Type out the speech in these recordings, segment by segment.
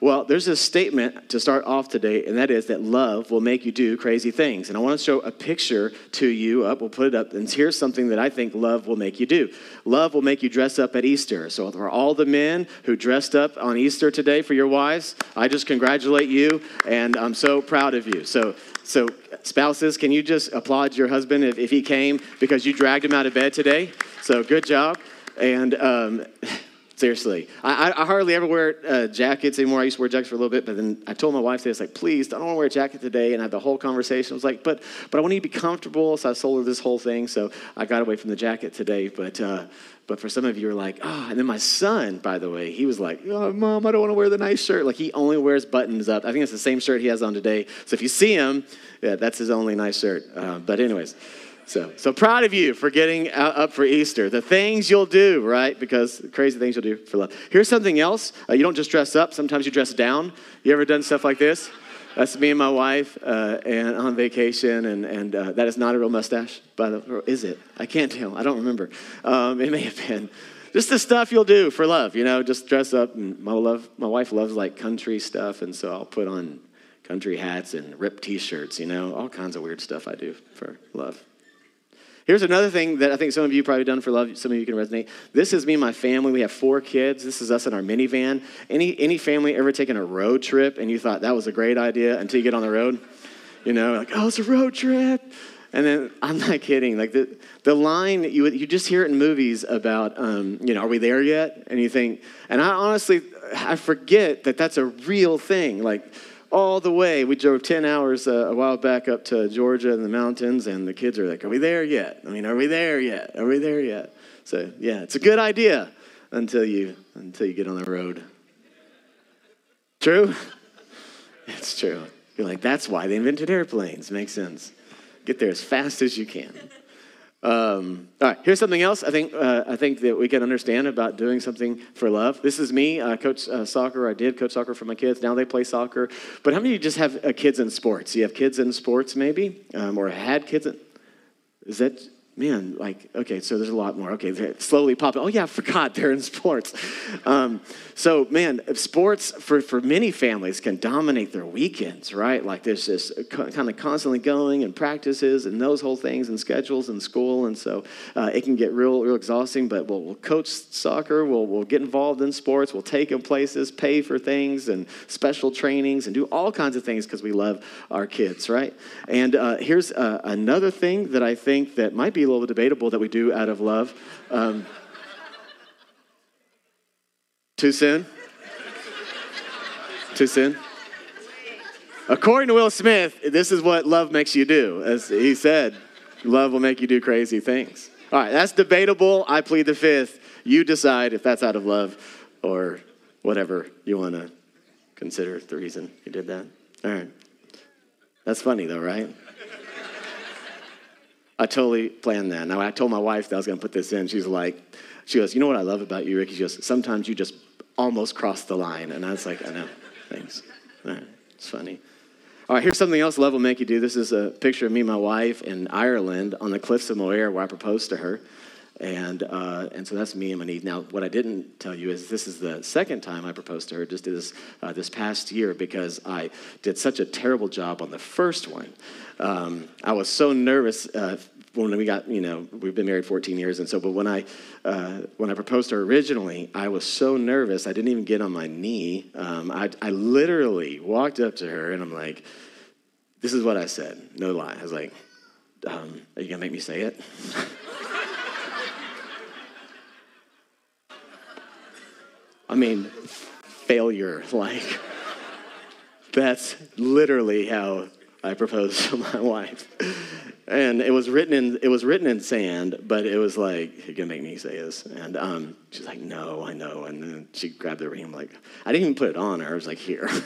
well, there's a statement to start off today, and that is that love will make you do crazy things. And I want to show a picture to you up. We'll put it up. And here's something that I think love will make you do love will make you dress up at Easter. So, for all the men who dressed up on Easter today for your wives, I just congratulate you, and I'm so proud of you. So, so spouses, can you just applaud your husband if, if he came because you dragged him out of bed today? So, good job. And, um, Seriously, I, I, hardly ever wear uh, jackets anymore. I used to wear jackets for a little bit, but then I told my wife today, I was like, please, I don't want to wear a jacket today. And I had the whole conversation. I was like, but, but I want you to be comfortable. So I sold her this whole thing. So I got away from the jacket today. But, uh, but for some of you are like, oh, and then my son, by the way, he was like, oh, mom, I don't want to wear the nice shirt. Like he only wears buttons up. I think it's the same shirt he has on today. So if you see him, yeah, that's his only nice shirt. Uh, but anyways. So, so proud of you for getting up for Easter. The things you'll do, right? Because crazy things you'll do for love. Here's something else. Uh, you don't just dress up. Sometimes you dress down. You ever done stuff like this? That's me and my wife, uh, and on vacation, and, and uh, that is not a real mustache, by the is it? I can't tell. I don't remember. Um, it may have been. Just the stuff you'll do for love, you know. Just dress up. And my love, my wife loves like country stuff, and so I'll put on country hats and ripped T-shirts, you know, all kinds of weird stuff I do for love. Here's another thing that I think some of you probably done for love. Some of you can resonate. This is me and my family. We have four kids. This is us in our minivan. Any any family ever taken a road trip and you thought that was a great idea until you get on the road? You know, like oh, it's a road trip. And then I'm not kidding. Like the the line you you just hear it in movies about um, you know are we there yet? And you think, and I honestly I forget that that's a real thing. Like all the way. We drove 10 hours uh, a while back up to Georgia in the mountains, and the kids are like, Are we there yet? I mean, are we there yet? Are we there yet? So, yeah, it's a good idea until you, until you get on the road. True? It's true. You're like, That's why they invented airplanes. Makes sense. Get there as fast as you can. Um, all right, here's something else I think, uh, I think that we can understand about doing something for love. This is me. I coach uh, soccer. I did coach soccer for my kids. Now they play soccer. But how many of you just have uh, kids in sports? You have kids in sports, maybe? Um, or had kids in. Is that man, like, okay, so there's a lot more. Okay, slowly popping. Oh, yeah, I forgot they're in sports. Um, so, man, sports for, for many families can dominate their weekends, right? Like, there's this kind of constantly going and practices and those whole things and schedules and school. And so uh, it can get real, real exhausting, but we'll, we'll coach soccer, we'll, we'll get involved in sports, we'll take them places, pay for things and special trainings and do all kinds of things because we love our kids, right? And uh, here's uh, another thing that I think that might be a little debatable that we do out of love. Um, too soon? Too soon? According to Will Smith, this is what love makes you do. As he said, love will make you do crazy things. All right, that's debatable. I plead the fifth. You decide if that's out of love or whatever you want to consider the reason you did that. All right. That's funny, though, right? I totally planned that. Now, I told my wife that I was going to put this in. She's like, she goes, You know what I love about you, Ricky? She goes, Sometimes you just almost cross the line. And I was like, I know. Thanks. It's funny. All right, here's something else love will make you do. This is a picture of me and my wife in Ireland on the cliffs of Moher where I proposed to her. And, uh, and so that's me and Monique. Now, what I didn't tell you is this is the second time I proposed to her just this, uh, this past year because I did such a terrible job on the first one. Um, I was so nervous uh, when we got, you know, we've been married 14 years. And so, but when I, uh, when I proposed to her originally, I was so nervous, I didn't even get on my knee. Um, I, I literally walked up to her and I'm like, this is what I said, no lie. I was like, um, are you going to make me say it? I mean, failure. Like, that's literally how I proposed to my wife. And it was written in it was written in sand, but it was like, you're gonna make me say this. And um, she's like, No, I know. And then she grabbed the ring. I'm like, I didn't even put it on her. I was like, here.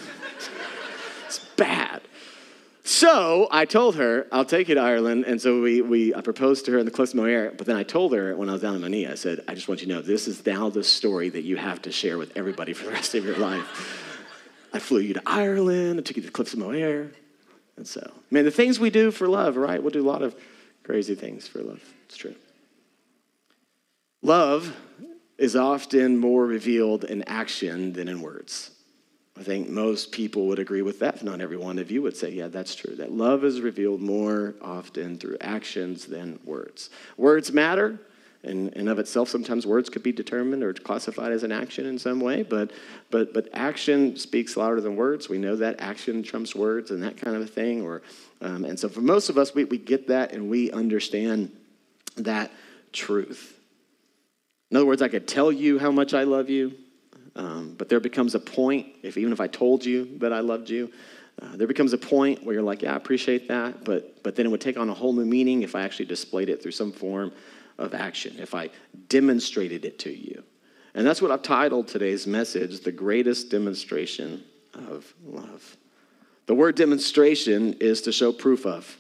So I told her, I'll take you to Ireland. And so we, we I proposed to her in the Cliffs of Moher. But then I told her when I was down my knee, I said, I just want you to know this is now the story that you have to share with everybody for the rest of your life. I flew you to Ireland. I took you to the Cliffs of Moher. And so, man, the things we do for love, right? We'll do a lot of crazy things for love. It's true. Love is often more revealed in action than in words. I think most people would agree with that. Not every one of you would say, yeah, that's true. That love is revealed more often through actions than words. Words matter, and, and of itself, sometimes words could be determined or classified as an action in some way, but, but, but action speaks louder than words. We know that action trumps words and that kind of a thing. Or, um, and so for most of us, we, we get that and we understand that truth. In other words, I could tell you how much I love you, um, but there becomes a point, if even if I told you that I loved you, uh, there becomes a point where you're like, yeah, I appreciate that, but, but then it would take on a whole new meaning if I actually displayed it through some form of action, if I demonstrated it to you. And that's what I've titled today's message The Greatest Demonstration of Love. The word demonstration is to show proof of.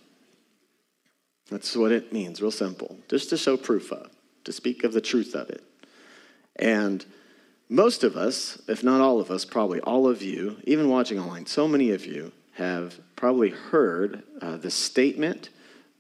That's what it means, real simple. Just to show proof of, to speak of the truth of it. And most of us, if not all of us, probably all of you, even watching online, so many of you have probably heard uh, the statement,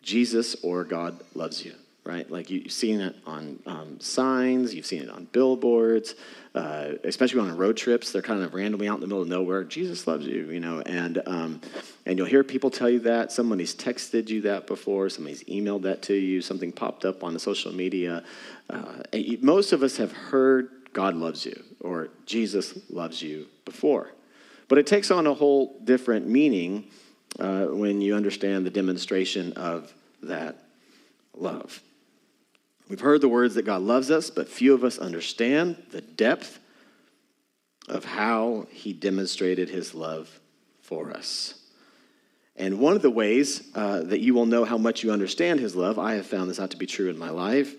Jesus or God loves you right? Like you've seen it on um, signs, you've seen it on billboards, uh, especially on road trips. They're kind of randomly out in the middle of nowhere. Jesus loves you, you know, and um, and you'll hear people tell you that. Somebody's texted you that before. Somebody's emailed that to you. Something popped up on the social media. Uh, most of us have heard God loves you or Jesus loves you before, but it takes on a whole different meaning uh, when you understand the demonstration of that love. We've heard the words that God loves us, but few of us understand the depth of how he demonstrated his love for us. And one of the ways uh, that you will know how much you understand his love, I have found this out to be true in my life,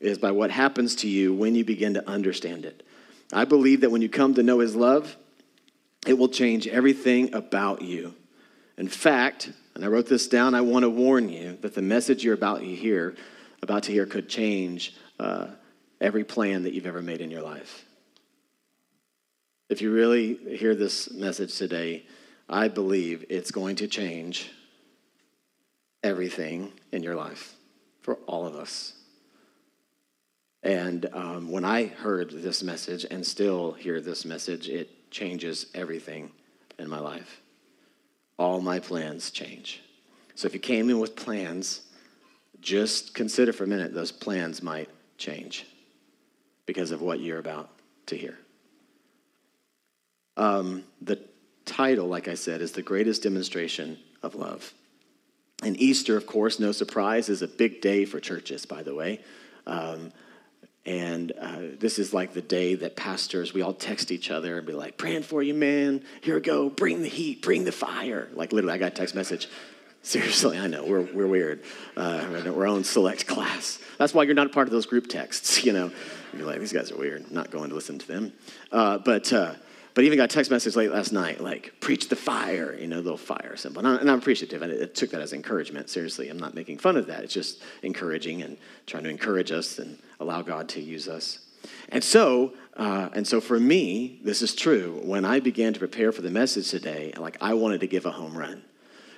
is by what happens to you when you begin to understand it. I believe that when you come to know his love, it will change everything about you. In fact, and I wrote this down, I want to warn you that the message you're about to hear about to hear could change uh, every plan that you've ever made in your life. If you really hear this message today, I believe it's going to change everything in your life for all of us. And um, when I heard this message and still hear this message, it changes everything in my life. All my plans change. So if you came in with plans, just consider for a minute those plans might change because of what you're about to hear. Um, the title, like I said, is The Greatest Demonstration of Love. And Easter, of course, no surprise, is a big day for churches, by the way. Um, and uh, this is like the day that pastors, we all text each other and be like, praying for you, man. Here we go. Bring the heat, bring the fire. Like literally, I got a text message Seriously, I know we're, we're weird. Uh, we're our own select class. That's why you're not part of those group texts. You know, you're like these guys are weird. I'm not going to listen to them. Uh, but but even got a text message late last night like preach the fire. You know, little fire symbol. And, I, and I'm appreciative. I took that as encouragement. Seriously, I'm not making fun of that. It's just encouraging and trying to encourage us and allow God to use us. And so, uh, and so for me, this is true. When I began to prepare for the message today, like I wanted to give a home run.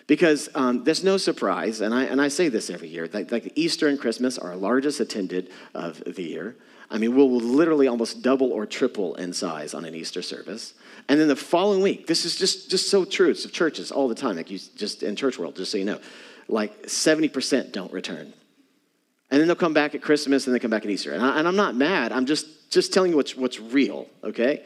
Because um, there's no surprise, and I, and I say this every year, like, like Easter and Christmas are our largest attended of the year. I mean, we'll literally almost double or triple in size on an Easter service. And then the following week, this is just, just so true. It's of churches all the time, like you just in church world, just so you know, like 70% don't return. And then they'll come back at Christmas and they come back at Easter. And, I, and I'm not mad. I'm just, just telling you what's, what's real, okay?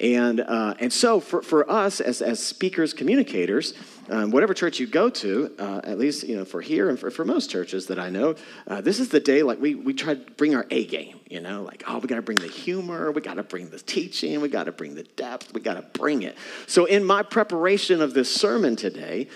And, uh, and so for, for us as, as speakers, communicators, um, whatever church you go to, uh, at least you know for here and for, for most churches that I know, uh, this is the day like we, we try to bring our A game, you know, like, oh, we got to bring the humor, we got to bring the teaching, we got to bring the depth, we got to bring it. So in my preparation of this sermon today,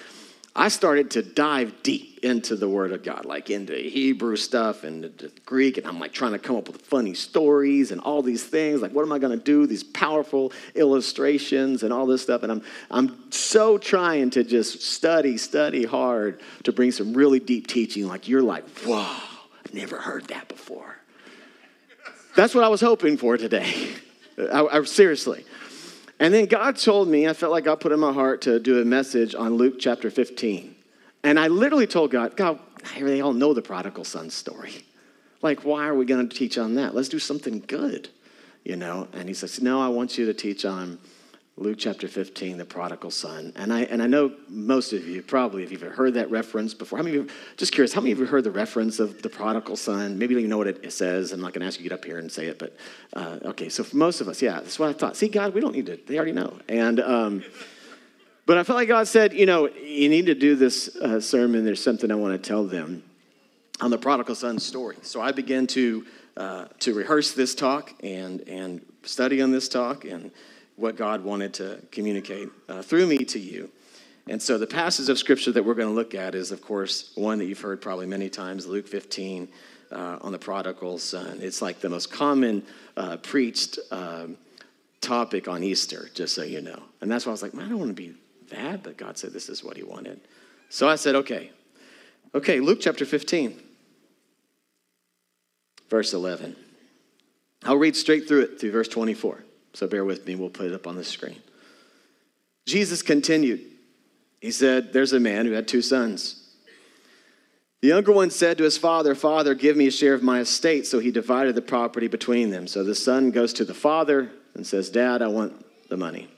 I started to dive deep into the Word of God, like into Hebrew stuff and Greek, and I'm like trying to come up with funny stories and all these things. Like, what am I going to do? These powerful illustrations and all this stuff, and I'm I'm so trying to just study, study hard to bring some really deep teaching. Like, you're like, whoa, I've never heard that before. That's what I was hoping for today. I, I seriously. And then God told me, I felt like God put in my heart to do a message on Luke chapter 15. And I literally told God, God, they all know the prodigal son story. Like, why are we going to teach on that? Let's do something good, you know? And he says, No, I want you to teach on Luke chapter 15, the prodigal son. And I, and I know most of you probably, if you've heard that reference before, how many of you, just curious, how many of you heard the reference of the prodigal son? Maybe you don't even know what it says. I'm not going to ask you to get up here and say it, but uh, okay, so for most of us, yeah, that's what I thought. See, God, we don't need to, they already know. And, um, but I felt like God said, you know, you need to do this uh, sermon. There's something I want to tell them on the prodigal son story. So I began to, uh, to rehearse this talk and, and study on this talk and what God wanted to communicate uh, through me to you. And so the passage of scripture that we're going to look at is, of course, one that you've heard probably many times Luke 15 uh, on the prodigal son. It's like the most common uh, preached um, topic on Easter, just so you know. And that's why I was like, man, I don't want to be that, but God said this is what he wanted. So I said, okay. Okay, Luke chapter 15, verse 11. I'll read straight through it through verse 24. So bear with me, we'll put it up on the screen. Jesus continued. He said, There's a man who had two sons. The younger one said to his father, Father, give me a share of my estate. So he divided the property between them. So the son goes to the father and says, Dad, I want the money.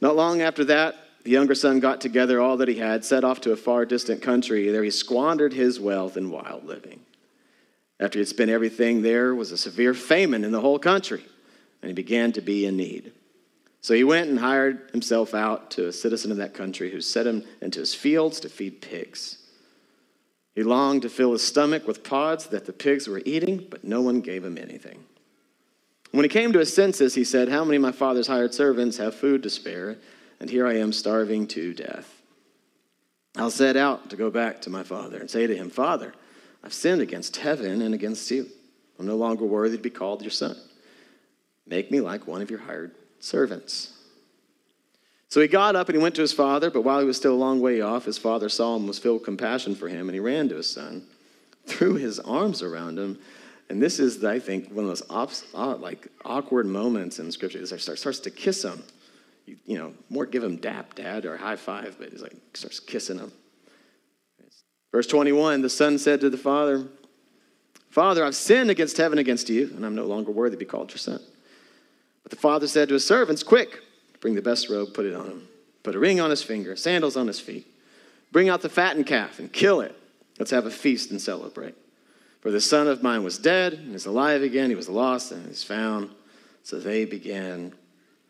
Not long after that, the younger son got together all that he had, set off to a far distant country. There he squandered his wealth in wild living. After he had spent everything, there was a severe famine in the whole country and he began to be in need. So he went and hired himself out to a citizen of that country who set him into his fields to feed pigs. He longed to fill his stomach with pods that the pigs were eating, but no one gave him anything. When he came to his senses, he said, How many of my father's hired servants have food to spare? And here I am starving to death. I'll set out to go back to my father and say to him, Father, I've sinned against heaven and against you. I'm no longer worthy to be called your son. Make me like one of your hired servants. So he got up and he went to his father, but while he was still a long way off, his father saw him, and was filled with compassion for him, and he ran to his son, threw his arms around him. And this is, I think, one of those op- uh, like awkward moments in Scripture. He starts to kiss him. You, you, know, more give him dap, dad, or high five, but he's like starts kissing him. Verse 21, the son said to the father, Father, I've sinned against heaven, against you, and I'm no longer worthy to be called your son. But the father said to his servants, Quick, bring the best robe, put it on him. Put a ring on his finger, sandals on his feet. Bring out the fattened calf and kill it. Let's have a feast and celebrate. For the son of mine was dead and is alive again. He was lost and is found. So they began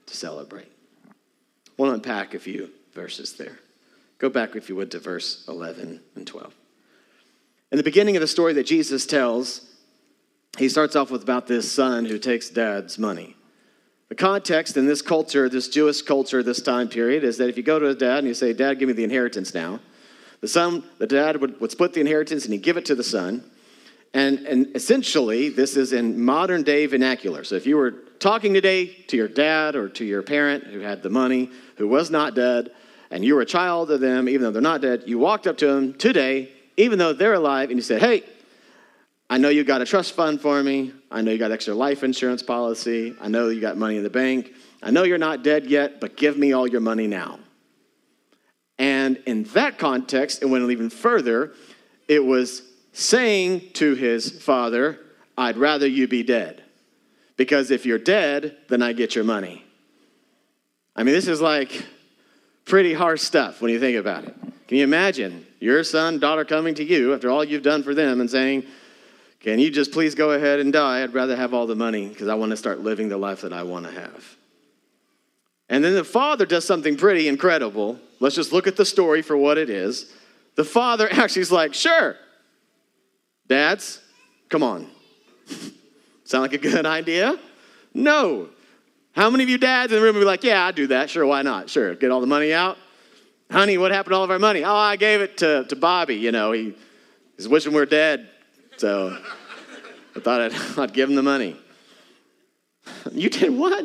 to celebrate. We'll unpack a few verses there. Go back, if you would, to verse 11 and 12. In the beginning of the story that Jesus tells, he starts off with about this son who takes dad's money. The context in this culture, this Jewish culture, this time period, is that if you go to a dad and you say, Dad, give me the inheritance now, the son, the dad would, would split the inheritance and he'd give it to the son. And, and essentially, this is in modern day vernacular. So if you were talking today to your dad or to your parent who had the money, who was not dead, and you were a child of them, even though they're not dead, you walked up to them today, even though they're alive, and you said, Hey, I know you got a trust fund for me. I know you got extra life insurance policy. I know you got money in the bank. I know you're not dead yet, but give me all your money now. And in that context, it went even further. It was saying to his father, I'd rather you be dead. Because if you're dead, then I get your money. I mean, this is like pretty harsh stuff when you think about it. Can you imagine your son, daughter coming to you after all you've done for them and saying, can you just please go ahead and die? I'd rather have all the money because I want to start living the life that I want to have. And then the father does something pretty incredible. Let's just look at the story for what it is. The father actually is like, sure, dads, come on. Sound like a good idea? No. How many of you dads in the room would be like, yeah, I'd do that. Sure, why not? Sure, get all the money out. Honey, what happened to all of our money? Oh, I gave it to, to Bobby. You know, he, he's wishing we're dead. So I thought I'd, I'd give him the money. You did what?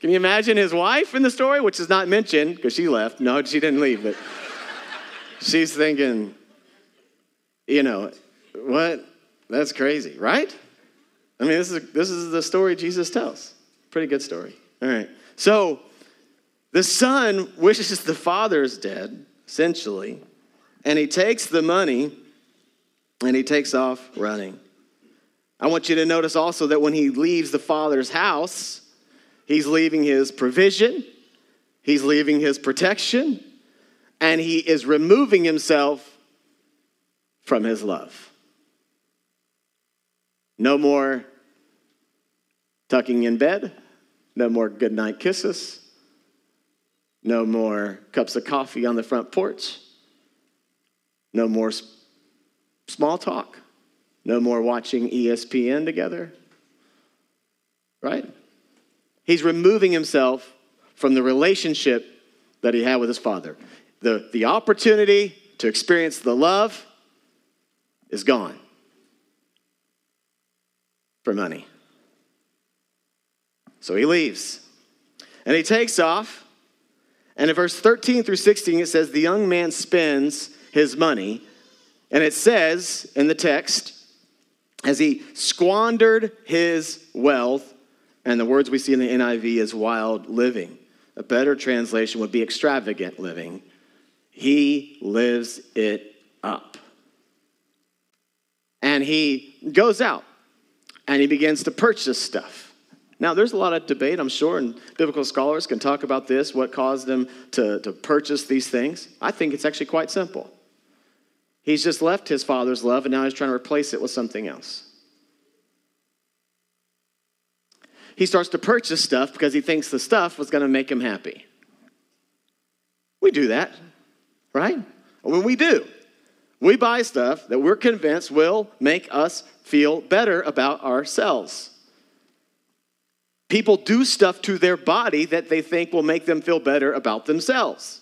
Can you imagine his wife in the story, which is not mentioned because she left? No, she didn't leave, but she's thinking, you know, what? That's crazy, right? I mean, this is, this is the story Jesus tells. Pretty good story. All right. So the son wishes the father is dead, essentially, and he takes the money and he takes off running. I want you to notice also that when he leaves the father's house, he's leaving his provision, he's leaving his protection, and he is removing himself from his love. No more tucking in bed, no more goodnight kisses, no more cups of coffee on the front porch, no more small talk, no more watching ESPN together. Right? He's removing himself from the relationship that he had with his father. The, the opportunity to experience the love is gone for money. So he leaves. And he takes off. And in verse 13 through 16, it says, The young man spends his money. And it says in the text, as he squandered his wealth, and the words we see in the NIV is wild living. A better translation would be extravagant living. He lives it up. And he goes out and he begins to purchase stuff. Now, there's a lot of debate, I'm sure, and biblical scholars can talk about this, what caused him to, to purchase these things. I think it's actually quite simple. He's just left his father's love and now he's trying to replace it with something else. He starts to purchase stuff because he thinks the stuff was going to make him happy. We do that, right? When we do, we buy stuff that we're convinced will make us feel better about ourselves. People do stuff to their body that they think will make them feel better about themselves.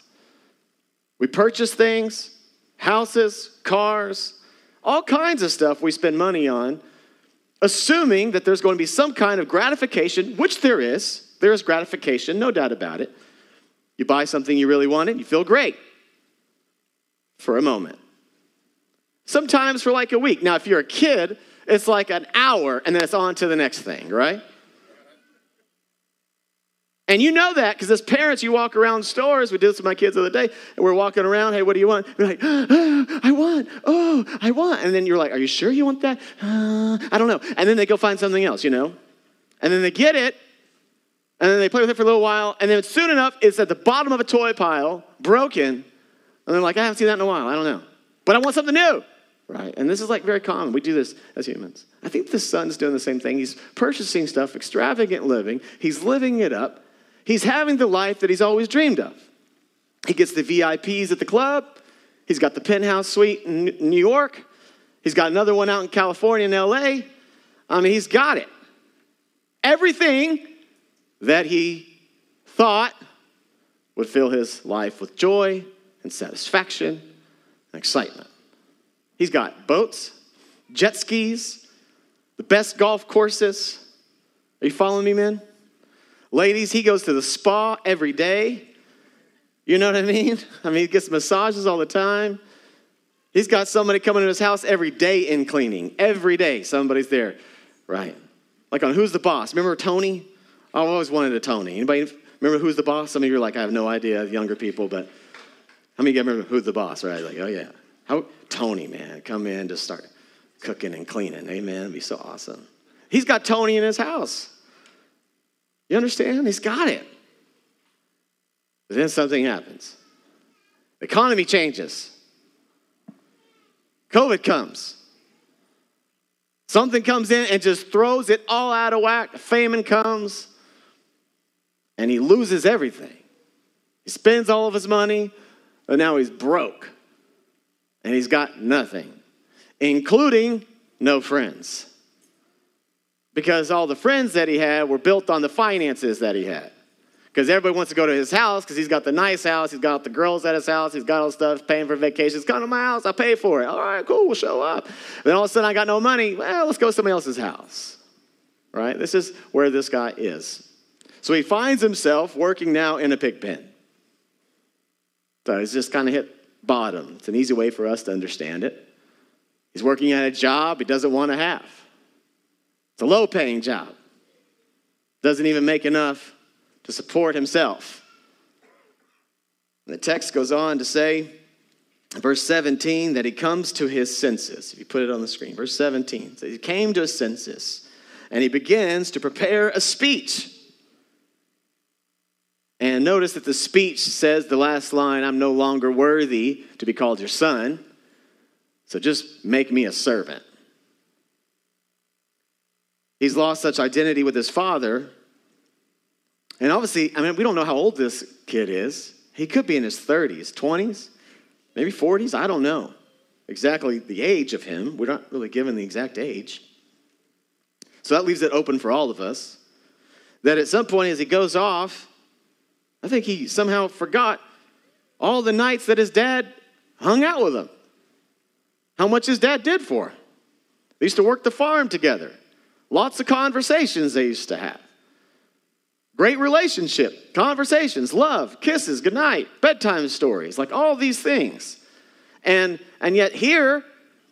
We purchase things, houses, cars, all kinds of stuff we spend money on, assuming that there's going to be some kind of gratification, which there is. There is gratification, no doubt about it. You buy something you really wanted, you feel great for a moment. Sometimes for like a week. Now, if you're a kid, it's like an hour and then it's on to the next thing, right? And you know that because as parents, you walk around stores. We did this with my kids the other day, and we're walking around. Hey, what do you want? We're like, oh, I want. Oh, I want. And then you're like, Are you sure you want that? Uh, I don't know. And then they go find something else, you know. And then they get it, and then they play with it for a little while, and then soon enough, it's at the bottom of a toy pile, broken. And they're like, I haven't seen that in a while. I don't know, but I want something new, right? And this is like very common. We do this as humans. I think the son's doing the same thing. He's purchasing stuff, extravagant living. He's living it up. He's having the life that he's always dreamed of. He gets the VIPs at the club. He's got the penthouse suite in New York. He's got another one out in California and LA. I mean, he's got it. Everything that he thought would fill his life with joy and satisfaction and excitement. He's got boats, jet skis, the best golf courses. Are you following me, men? Ladies, he goes to the spa every day. You know what I mean? I mean, he gets massages all the time. He's got somebody coming to his house every day in cleaning. Every day, somebody's there. Right. Like on Who's the Boss? Remember Tony? I always wanted a Tony. Anybody remember Who's the Boss? Some of you are like, I have no idea, younger people, but how many of you remember Who's the Boss, right? Like, oh yeah. How Tony, man, come in, just start cooking and cleaning. Amen. It'd be so awesome. He's got Tony in his house. You understand? He's got it. But then something happens. The economy changes. COVID comes. Something comes in and just throws it all out of whack. Famine comes and he loses everything. He spends all of his money, and now he's broke. And he's got nothing, including no friends because all the friends that he had were built on the finances that he had. Because everybody wants to go to his house because he's got the nice house, he's got the girls at his house, he's got all the stuff, paying for vacations. Come to my house, I'll pay for it. All right, cool, we'll show up. Then all of a sudden, I got no money. Well, let's go to somebody else's house. Right? This is where this guy is. So he finds himself working now in a pig pen. So he's just kind of hit bottom. It's an easy way for us to understand it. He's working at a job he doesn't want to have. It's a low paying job. Doesn't even make enough to support himself. And the text goes on to say, verse 17, that he comes to his senses. If you put it on the screen, verse 17. So he came to his senses and he begins to prepare a speech. And notice that the speech says the last line, I'm no longer worthy to be called your son. So just make me a servant. He's lost such identity with his father. And obviously, I mean, we don't know how old this kid is. He could be in his 30s, 20s, maybe 40s. I don't know exactly the age of him. We're not really given the exact age. So that leaves it open for all of us. That at some point, as he goes off, I think he somehow forgot all the nights that his dad hung out with him. How much his dad did for him. They used to work the farm together. Lots of conversations they used to have. Great relationship, conversations, love, kisses, goodnight, bedtime stories, like all these things. And and yet here,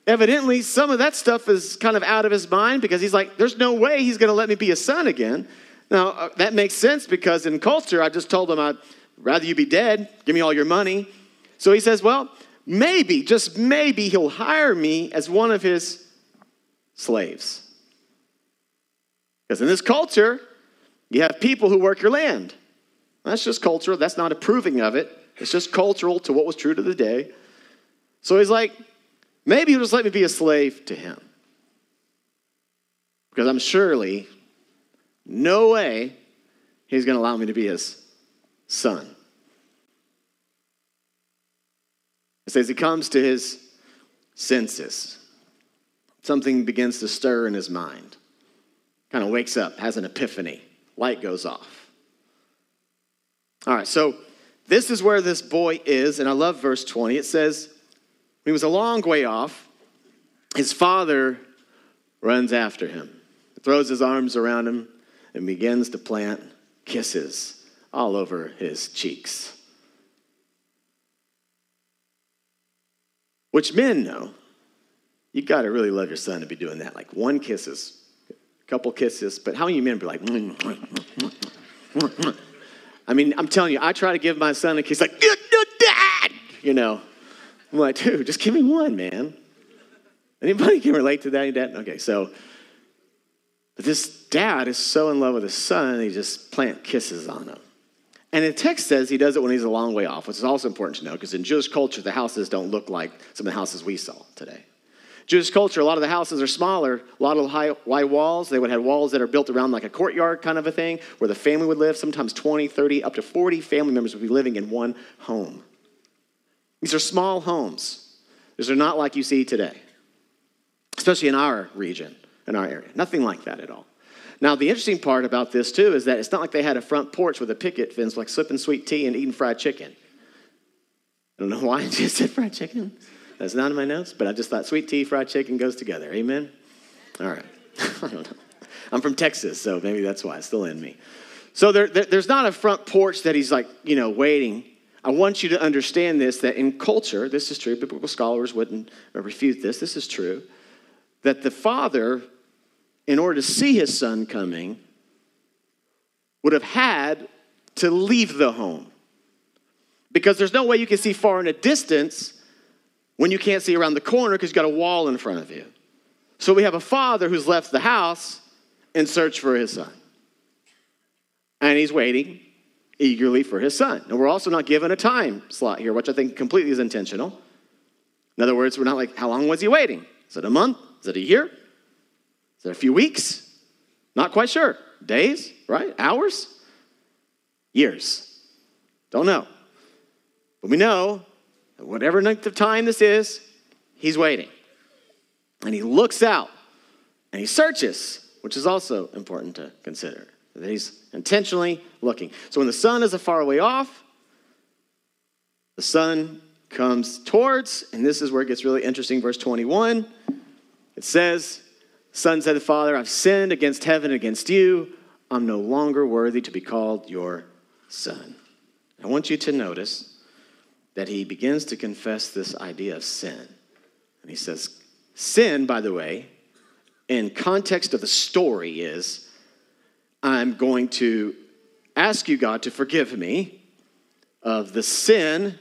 evidently, some of that stuff is kind of out of his mind because he's like, there's no way he's gonna let me be a son again. Now, uh, that makes sense because in culture, I just told him I'd rather you be dead, give me all your money. So he says, Well, maybe, just maybe, he'll hire me as one of his slaves. Because in this culture, you have people who work your land. That's just cultural. That's not approving of it. It's just cultural to what was true to the day. So he's like, maybe he'll just let me be a slave to him. Because I'm surely no way he's going to allow me to be his son. It says he comes to his senses. Something begins to stir in his mind. Kind of wakes up, has an epiphany. Light goes off. All right, so this is where this boy is, and I love verse 20. It says, he was a long way off, his father runs after him, throws his arms around him, and begins to plant kisses all over his cheeks. Which men know. You got to really love your son to be doing that. Like one kisses, a couple kisses, but how many men be like, mm, mm, mm, I mean, I'm telling you, I try to give my son a kiss, like, dad, you know. I'm like, dude, just give me one, man. Anybody can relate to that? Dad? Okay, so but this dad is so in love with his son, he just plant kisses on him. And the text says he does it when he's a long way off, which is also important to know because in Jewish culture, the houses don't look like some of the houses we saw today. Jewish culture, a lot of the houses are smaller, a lot of high, high walls. They would have walls that are built around like a courtyard kind of a thing where the family would live. Sometimes 20, 30, up to 40 family members would be living in one home. These are small homes. These are not like you see today, especially in our region in our area. Nothing like that at all. Now, the interesting part about this, too, is that it's not like they had a front porch with a picket fence, like sipping sweet tea and eating fried chicken. I don't know why I just said fried chicken. That's not in my notes, but I just thought sweet tea, fried chicken goes together. Amen? All right. I don't know. I'm from Texas, so maybe that's why it's still in me. So there, there, there's not a front porch that he's like, you know, waiting. I want you to understand this that in culture, this is true. Biblical scholars wouldn't refute this. This is true. That the father in order to see his son coming, would have had to leave the home. Because there's no way you can see far in a distance when you can't see around the corner because you've got a wall in front of you. So we have a father who's left the house in search for his son. And he's waiting eagerly for his son. And we're also not given a time slot here, which I think completely is intentional. In other words, we're not like, how long was he waiting? Is it a month? Is it a year? Is it a few weeks? Not quite sure. Days, right? Hours? Years. Don't know. But we know whatever length of time this is, he's waiting. And he looks out and he searches, which is also important to consider. That he's intentionally looking. So when the son is a far way off, the son comes towards, and this is where it gets really interesting. Verse 21 it says, Son said the Father, I've sinned against heaven, against you. I'm no longer worthy to be called your son. I want you to notice that he begins to confess this idea of sin. And he says, Sin, by the way, in context of the story, is I'm going to ask you, God, to forgive me of the sin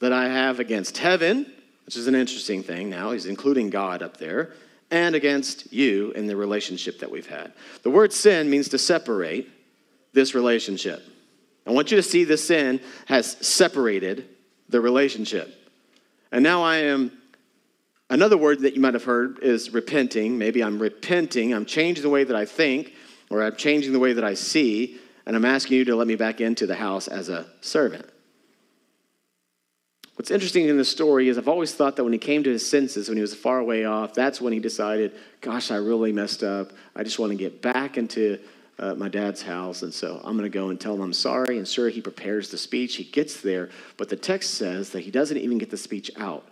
that I have against heaven, which is an interesting thing now. He's including God up there and against you in the relationship that we've had. The word sin means to separate this relationship. I want you to see the sin has separated the relationship. And now I am, another word that you might have heard is repenting. Maybe I'm repenting, I'm changing the way that I think, or I'm changing the way that I see, and I'm asking you to let me back into the house as a servant. What's interesting in the story is I've always thought that when he came to his senses, when he was far away off, that's when he decided, gosh, I really messed up. I just want to get back into uh, my dad's house, and so I'm going to go and tell him I'm sorry. And sure, he prepares the speech. He gets there, but the text says that he doesn't even get the speech out.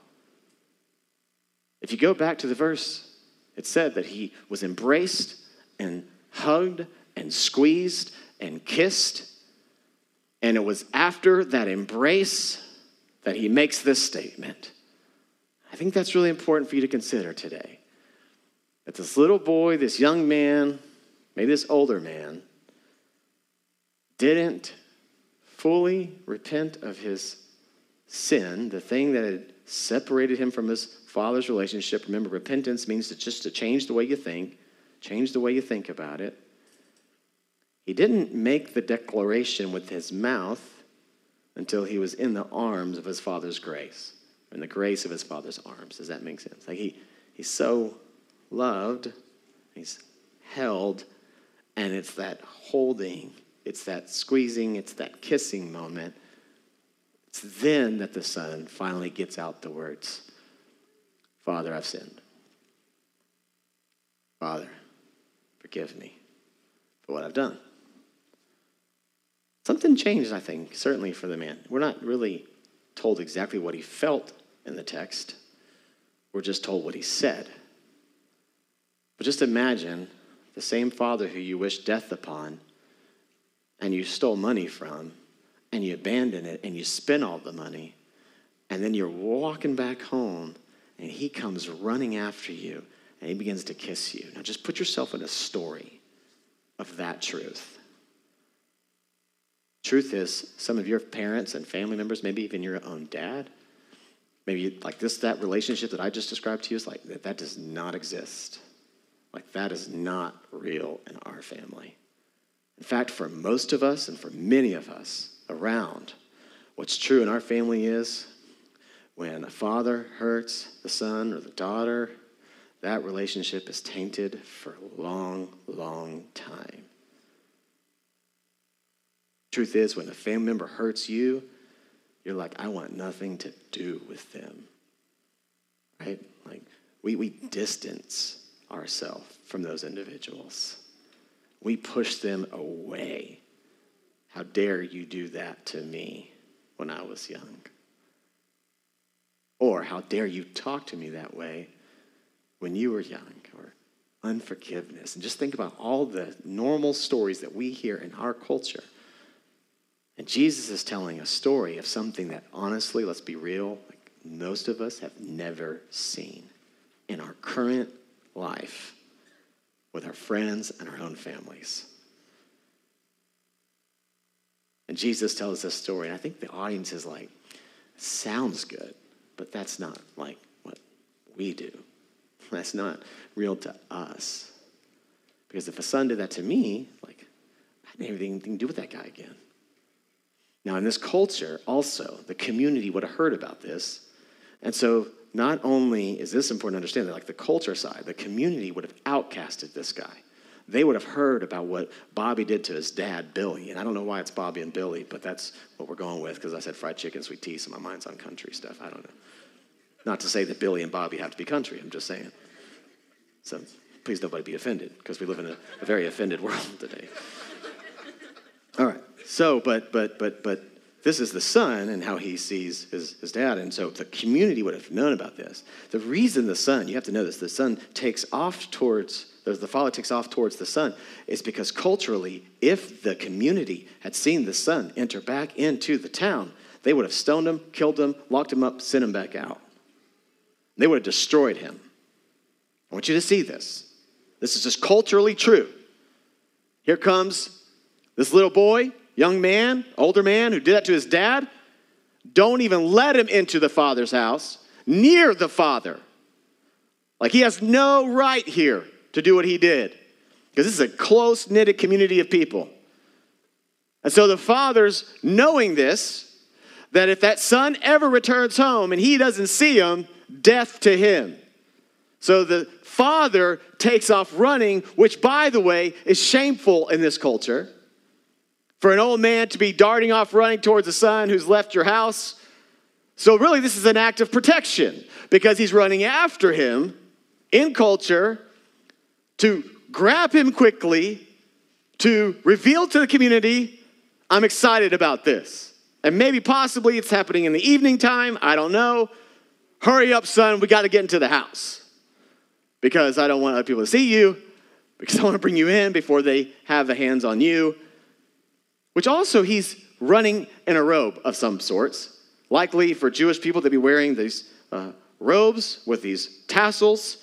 If you go back to the verse, it said that he was embraced and hugged and squeezed and kissed. And it was after that embrace that he makes this statement. I think that's really important for you to consider today. That this little boy, this young man, maybe this older man, didn't fully repent of his sin, the thing that had separated him from his father's relationship. Remember, repentance means to just to change the way you think, change the way you think about it. He didn't make the declaration with his mouth until he was in the arms of his father's grace, in the grace of his father's arms. Does that make sense? Like he, he's so loved, he's held, and it's that holding, it's that squeezing, it's that kissing moment. It's then that the son finally gets out the words Father, I've sinned. Father, forgive me for what I've done. Something changed, I think, certainly for the man. We're not really told exactly what he felt in the text, we're just told what he said. But just imagine the same father who you wish death upon and you stole money from and you abandon it and you spend all the money and then you're walking back home and he comes running after you and he begins to kiss you. Now just put yourself in a story of that truth. Truth is, some of your parents and family members, maybe even your own dad, maybe like this, that relationship that I just described to you is like that, that does not exist. Like that is not real in our family. In fact, for most of us and for many of us around, what's true in our family is when a father hurts the son or the daughter, that relationship is tainted for a long, long time. Truth is, when a family member hurts you, you're like, I want nothing to do with them. Right? Like, we, we distance ourselves from those individuals. We push them away. How dare you do that to me when I was young? Or how dare you talk to me that way when you were young? Or unforgiveness. And just think about all the normal stories that we hear in our culture and Jesus is telling a story of something that, honestly, let's be real, like most of us have never seen in our current life with our friends and our own families. And Jesus tells this story, and I think the audience is like, sounds good, but that's not like what we do. That's not real to us. Because if a son did that to me, like, I didn't have anything to do with that guy again. Now, in this culture, also, the community would have heard about this. And so, not only is this important to understand that, like the culture side, the community would have outcasted this guy. They would have heard about what Bobby did to his dad, Billy. And I don't know why it's Bobby and Billy, but that's what we're going with because I said fried chicken, sweet tea, so my mind's on country stuff. I don't know. Not to say that Billy and Bobby have to be country, I'm just saying. So please nobody be offended because we live in a, a very offended world today. All right. So, but, but, but, but this is the son and how he sees his, his dad. And so the community would have known about this. The reason the son, you have to know this, the son takes off towards, the father takes off towards the son is because culturally, if the community had seen the son enter back into the town, they would have stoned him, killed him, locked him up, sent him back out. They would have destroyed him. I want you to see this. This is just culturally true. Here comes this little boy young man, older man who did that to his dad, don't even let him into the father's house, near the father. Like he has no right here to do what he did. Because this is a close knitted community of people. And so the father's knowing this, that if that son ever returns home and he doesn't see him, death to him. So the father takes off running, which, by the way, is shameful in this culture. For an old man to be darting off running towards a son who's left your house. So, really, this is an act of protection because he's running after him in culture to grab him quickly, to reveal to the community, I'm excited about this. And maybe possibly it's happening in the evening time. I don't know. Hurry up, son. We got to get into the house because I don't want other people to see you, because I want to bring you in before they have the hands on you. Which also, he's running in a robe of some sorts, likely for Jewish people to be wearing these uh, robes with these tassels.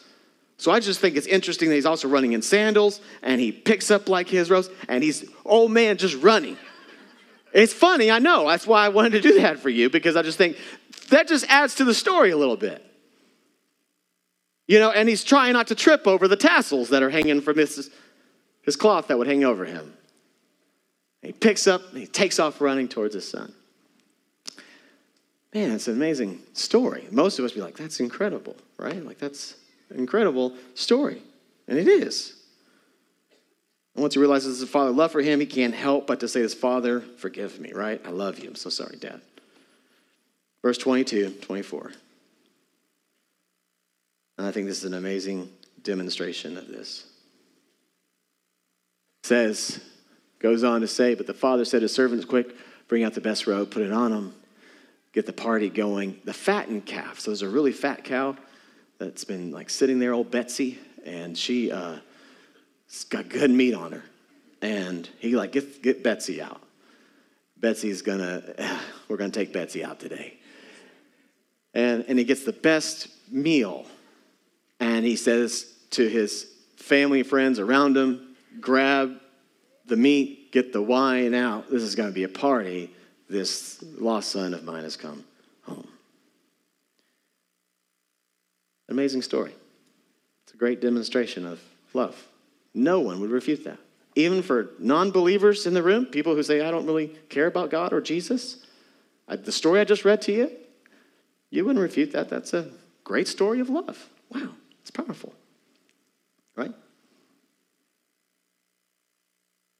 So I just think it's interesting that he's also running in sandals and he picks up like his robes and he's, old man, just running. It's funny, I know. That's why I wanted to do that for you because I just think that just adds to the story a little bit. You know, and he's trying not to trip over the tassels that are hanging from his, his cloth that would hang over him. He picks up he takes off running towards his son. Man, it's an amazing story. Most of us be like, that's incredible, right? Like, that's an incredible story. And it is. And once he realizes his father love for him, he can't help but to say his father, Forgive me, right? I love you. I'm so sorry, Dad. Verse 22, 24. And I think this is an amazing demonstration of this. It says, goes on to say, but the father said to his servants, Quick, bring out the best robe, put it on him, get the party going. The fattened calf. So there's a really fat cow that's been like sitting there, old Betsy, and she uh, got good meat on her. And he like, get, get Betsy out. Betsy's gonna, we're gonna take Betsy out today. And, and he gets the best meal and he says to his family and friends around him, grab the meat, get the wine out. This is going to be a party. This lost son of mine has come home. Amazing story. It's a great demonstration of love. No one would refute that. Even for non believers in the room, people who say, I don't really care about God or Jesus, I, the story I just read to you, you wouldn't refute that. That's a great story of love. Wow. It's powerful, right?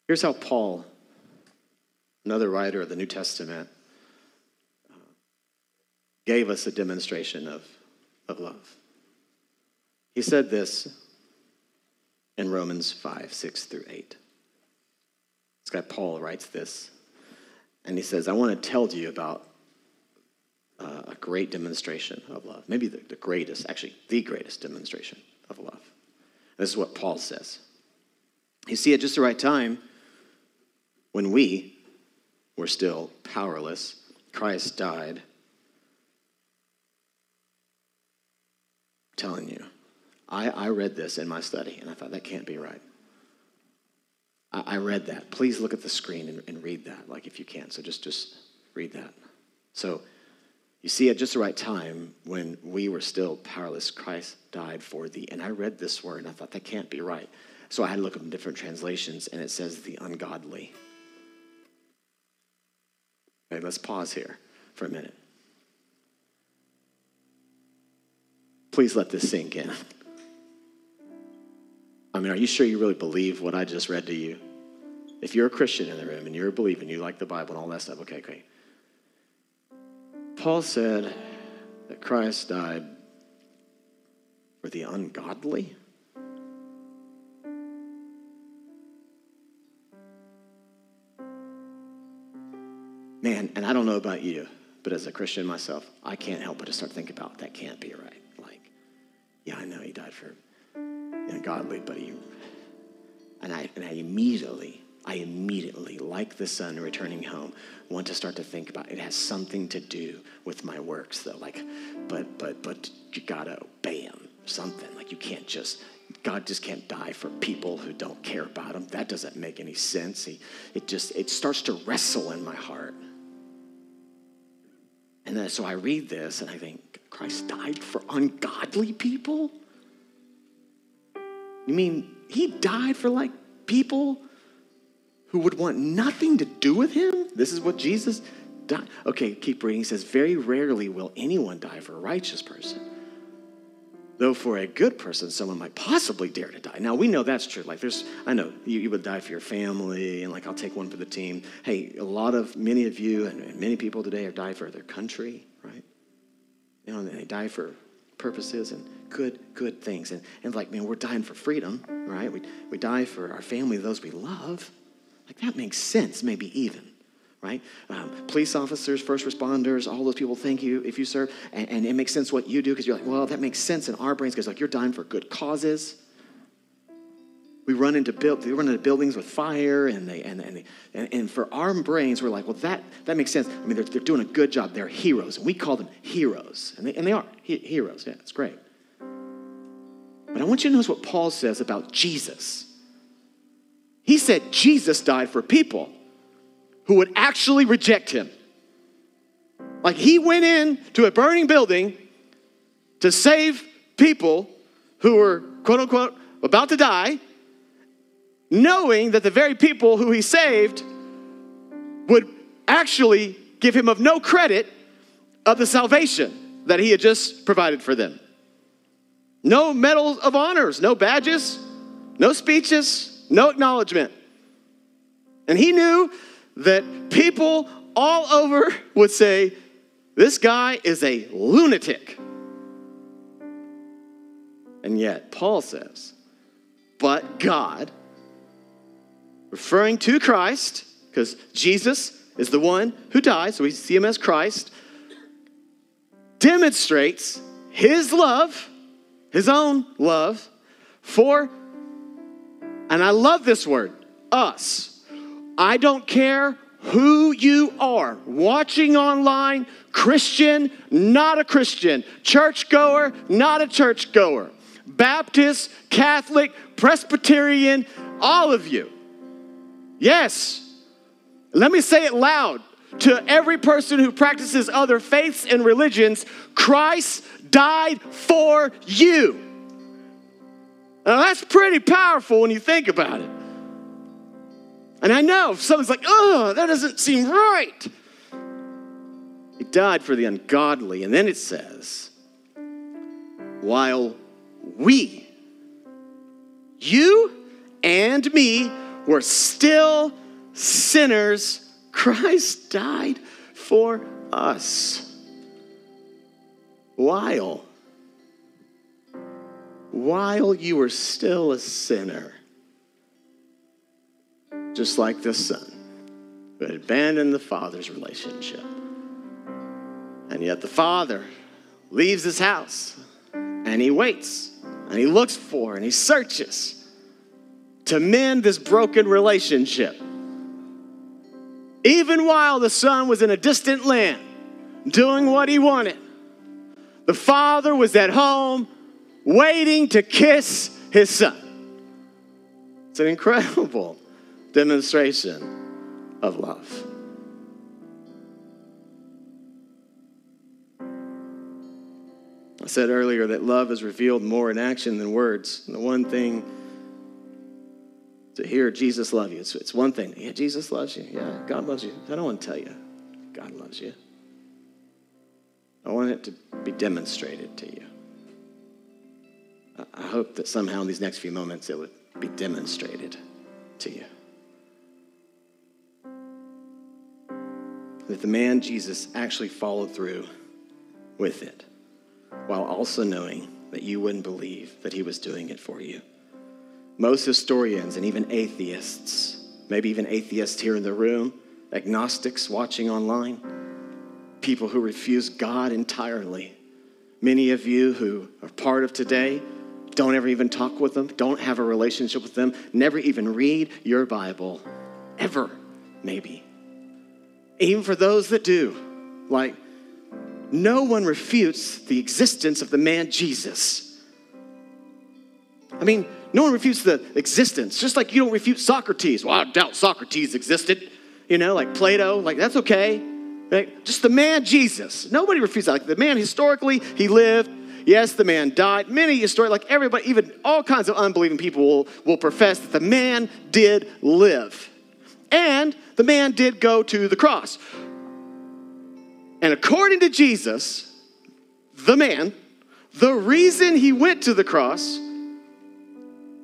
Here's how Paul, another writer of the New Testament, uh, gave us a demonstration of, of love. He said this in Romans 5 6 through 8. This guy Paul writes this, and he says, I want to tell you about uh, a great demonstration of love. Maybe the, the greatest, actually, the greatest demonstration of love. This is what Paul says. You see, at just the right time, when we were still powerless, Christ died. I'm telling you, I, I read this in my study and I thought that can't be right. I, I read that. Please look at the screen and, and read that, like if you can. So just just read that. So you see, at just the right time, when we were still powerless, Christ died for thee. And I read this word and I thought, that can't be right. So I had to look up different translations, and it says the ungodly. Okay, let's pause here for a minute. Please let this sink in. I mean, are you sure you really believe what I just read to you? If you're a Christian in the room and you're believing, you like the Bible and all that stuff, okay, okay. Paul said that Christ died for the ungodly. Man, and I don't know about you, but as a Christian myself, I can't help but to start thinking about that can't be right. Like, yeah, I know he died for the ungodly, but he, and I, and I immediately I immediately, like the son returning home, want to start to think about it has something to do with my works, though. Like, but but but you gotta obey him. Something like you can't just God just can't die for people who don't care about him. That doesn't make any sense. He, it just it starts to wrestle in my heart. And then so I read this and I think, Christ died for ungodly people? You mean he died for like people who would want nothing to do with him? This is what Jesus died. Okay, keep reading. He says, Very rarely will anyone die for a righteous person. Though for a good person, someone might possibly dare to die. Now, we know that's true. Like, there's, I know you, you would die for your family, and like, I'll take one for the team. Hey, a lot of, many of you, and, many people today have died for their country, right? You know, and they die for purposes and good, good things. And, and like, man, we're dying for freedom, right? We, we die for our family, those we love. Like, that makes sense, maybe even right? Um, police officers, first responders, all those people thank you if you serve. And, and it makes sense what you do because you're like, well, that makes sense in our brains because like you're dying for good causes. We run into build, we run into buildings with fire, and they and and, they, and, and for our brains, we're like, well, that that makes sense. I mean, they're, they're doing a good job. They're heroes, and we call them heroes, and they and they are he, heroes. Yeah, it's great. But I want you to notice what Paul says about Jesus. He said Jesus died for people who would actually reject him. Like he went in to a burning building to save people who were, quote unquote, about to die, knowing that the very people who he saved would actually give him of no credit of the salvation that he had just provided for them. No medals of honors, no badges, no speeches, no acknowledgement. And he knew that people all over would say, This guy is a lunatic. And yet, Paul says, But God, referring to Christ, because Jesus is the one who died, so we see him as Christ, demonstrates his love, his own love, for, and I love this word, us I don't care who you are, watching online, Christian, not a Christian, churchgoer, not a churchgoer, Baptist, Catholic, Presbyterian, all of you. Yes. Let me say it loud to every person who practices other faiths and religions Christ died for you. Now, that's pretty powerful when you think about it. And I know someone's like, oh, that doesn't seem right. He died for the ungodly. And then it says, while we, you and me, were still sinners, Christ died for us. While, while you were still a sinner, just like this son who had abandoned the father's relationship. And yet the father leaves his house and he waits and he looks for and he searches to mend this broken relationship. Even while the son was in a distant land doing what he wanted, the father was at home waiting to kiss his son. It's an incredible demonstration of love. I said earlier that love is revealed more in action than words. And the one thing to hear Jesus love you, it's, it's one thing. Yeah, Jesus loves you. Yeah, God loves you. I don't want to tell you God loves you. I want it to be demonstrated to you. I hope that somehow in these next few moments it would be demonstrated to you. That the man Jesus actually followed through with it while also knowing that you wouldn't believe that he was doing it for you. Most historians and even atheists, maybe even atheists here in the room, agnostics watching online, people who refuse God entirely, many of you who are part of today, don't ever even talk with them, don't have a relationship with them, never even read your Bible, ever, maybe even for those that do. Like, no one refutes the existence of the man Jesus. I mean, no one refutes the existence, just like you don't refute Socrates. Well, I doubt Socrates existed. You know, like Plato, like that's okay. Like, just the man Jesus. Nobody refutes that. Like the man historically, he lived. Yes, the man died. Many historians, like everybody, even all kinds of unbelieving people will, will profess that the man did live. And the man did go to the cross. And according to Jesus, the man, the reason he went to the cross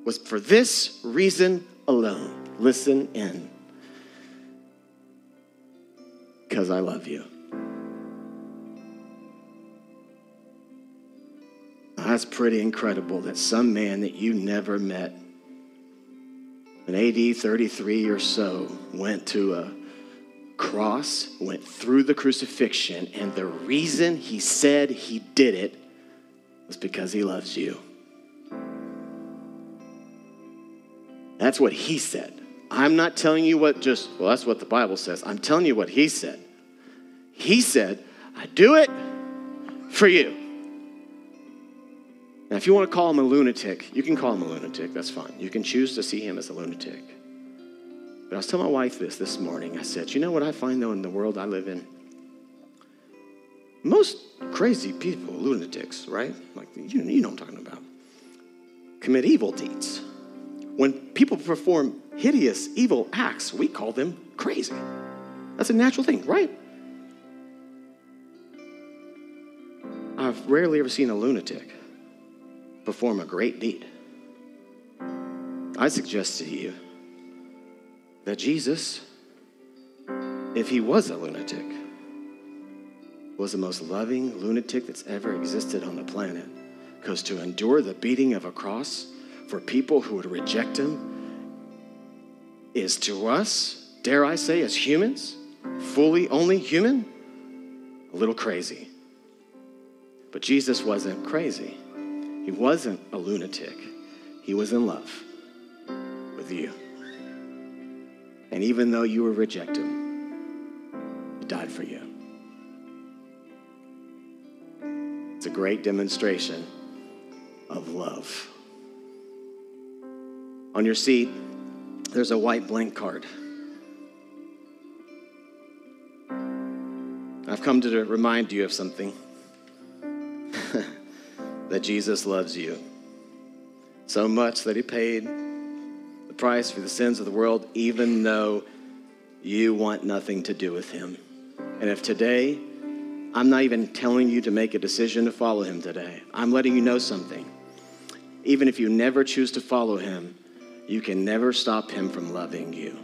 was for this reason alone. Listen in. Because I love you. That's pretty incredible that some man that you never met in AD 33 or so went to a cross, went through the crucifixion, and the reason he said he did it was because he loves you. That's what he said. I'm not telling you what just, well, that's what the Bible says. I'm telling you what he said. He said, I do it for you. Now, if you want to call him a lunatic, you can call him a lunatic. That's fine. You can choose to see him as a lunatic. But I was telling my wife this this morning. I said, You know what I find, though, in the world I live in? Most crazy people, lunatics, right? Like, you, you know what I'm talking about, commit evil deeds. When people perform hideous, evil acts, we call them crazy. That's a natural thing, right? I've rarely ever seen a lunatic perform a great deed. I suggest to you that Jesus, if he was a lunatic, was the most loving lunatic that's ever existed on the planet. Because to endure the beating of a cross for people who would reject him is to us, dare I say, as humans, fully only human, a little crazy. But Jesus wasn't crazy. He wasn't a lunatic. He was in love with you. And even though you were rejected, He died for you. It's a great demonstration of love. On your seat, there's a white blank card. I've come to remind you of something that Jesus loves you so much that he paid the price for the sins of the world, even though you want nothing to do with him. And if today, I'm not even telling you to make a decision to follow him today, I'm letting you know something. Even if you never choose to follow him, you can never stop him from loving you.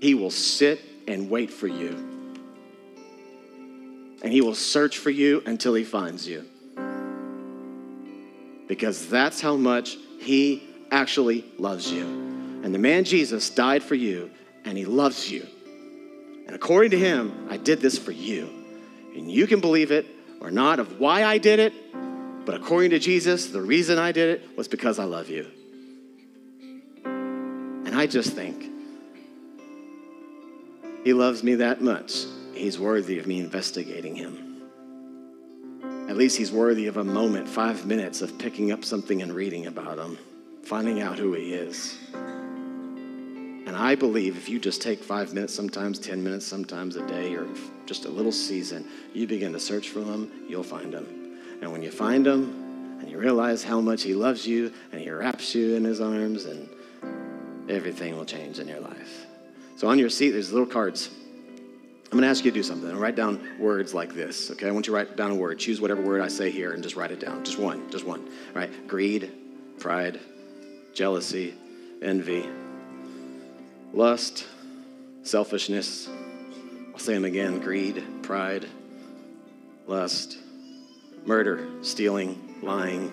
He will sit and wait for you and he will search for you until he finds you. Because that's how much he actually loves you. And the man Jesus died for you, and he loves you. And according to him, I did this for you. And you can believe it or not of why I did it, but according to Jesus, the reason I did it was because I love you. And I just think, he loves me that much he's worthy of me investigating him. At least he's worthy of a moment, five minutes of picking up something and reading about him, finding out who he is. And I believe if you just take five minutes, sometimes 10 minutes, sometimes a day, or just a little season, you begin to search for him, you'll find him. And when you find him, and you realize how much he loves you, and he wraps you in his arms, and everything will change in your life. So on your seat, there's little cards. I'm going to ask you to do something. Write down words like this, okay? I want you to write down a word. Choose whatever word I say here and just write it down. Just one, just one. All right? Greed, pride, jealousy, envy, lust, selfishness. I'll say them again greed, pride, lust, murder, stealing, lying.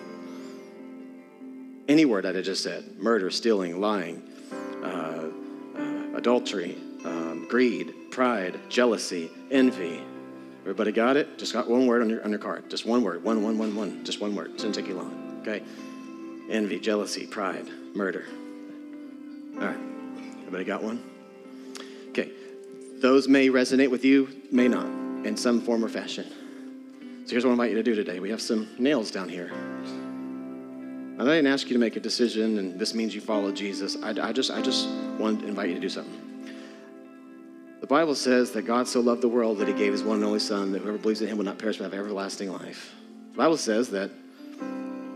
Any word that I just said murder, stealing, lying, uh, uh, adultery, greed, pride, jealousy, envy. Everybody got it? Just got one word on your, on your card. Just one word. One, one, one, one. Just one word. Doesn't take you long. Okay? Envy, jealousy, pride, murder. All right. Everybody got one? Okay. Those may resonate with you, may not, in some form or fashion. So here's what I invite you to do today. We have some nails down here. I didn't ask you to make a decision, and this means you follow Jesus. I, I just, I just want to invite you to do something. Bible says that God so loved the world that he gave his one and only Son, that whoever believes in him will not perish but have everlasting life. The Bible says that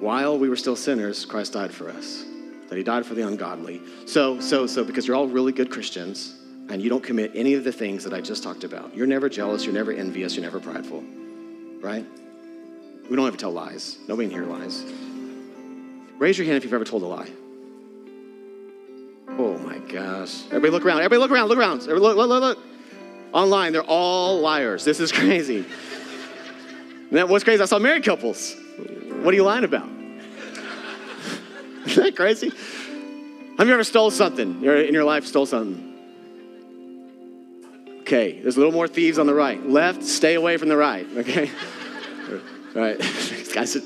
while we were still sinners, Christ died for us. that he died for the ungodly. So, so, so, because you're all really good Christians and you don't commit any of the things that I just talked about, you're never jealous, you're never envious, you're never prideful, right? We don't ever tell lies. Nobody in here lies. Raise your hand if you've ever told a lie. Oh my gosh. Everybody look around. Everybody look around. Look around. Everybody look, look, look, look. Online, they're all liars. This is crazy. And what's crazy? I saw married couples. What are you lying about? Isn't that crazy? Have you ever stole something in your life? Stole something? Okay, there's a little more thieves on the right. Left, stay away from the right. Okay. All right, guys,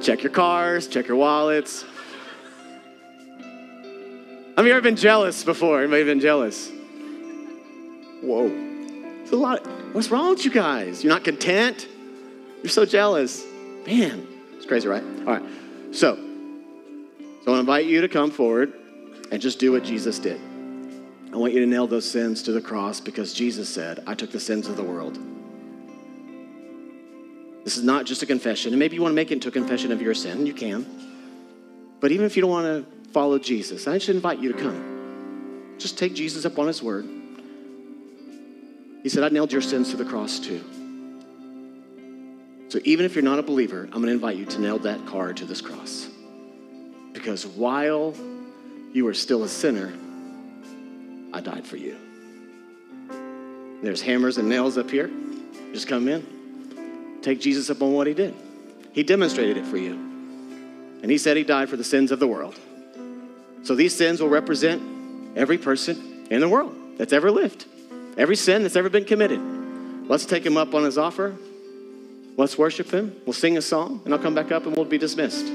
check your cars, check your wallets. Have you ever been jealous before? Anybody been jealous? Whoa. It's a lot. What's wrong with you guys? You're not content? You're so jealous. Man, it's crazy, right? All right. So, so I want to invite you to come forward and just do what Jesus did. I want you to nail those sins to the cross because Jesus said, I took the sins of the world. This is not just a confession. And maybe you want to make it into a confession of your sin. You can. But even if you don't want to follow Jesus, I should invite you to come. Just take Jesus up on his word. He said, I nailed your sins to the cross too. So even if you're not a believer, I'm going to invite you to nail that card to this cross. Because while you were still a sinner, I died for you. There's hammers and nails up here. Just come in. Take Jesus up on what he did. He demonstrated it for you. And he said he died for the sins of the world. So these sins will represent every person in the world that's ever lived, every sin that's ever been committed. Let's take him up on his offer. Let's worship him. We'll sing a song, and I'll come back up and we'll be dismissed.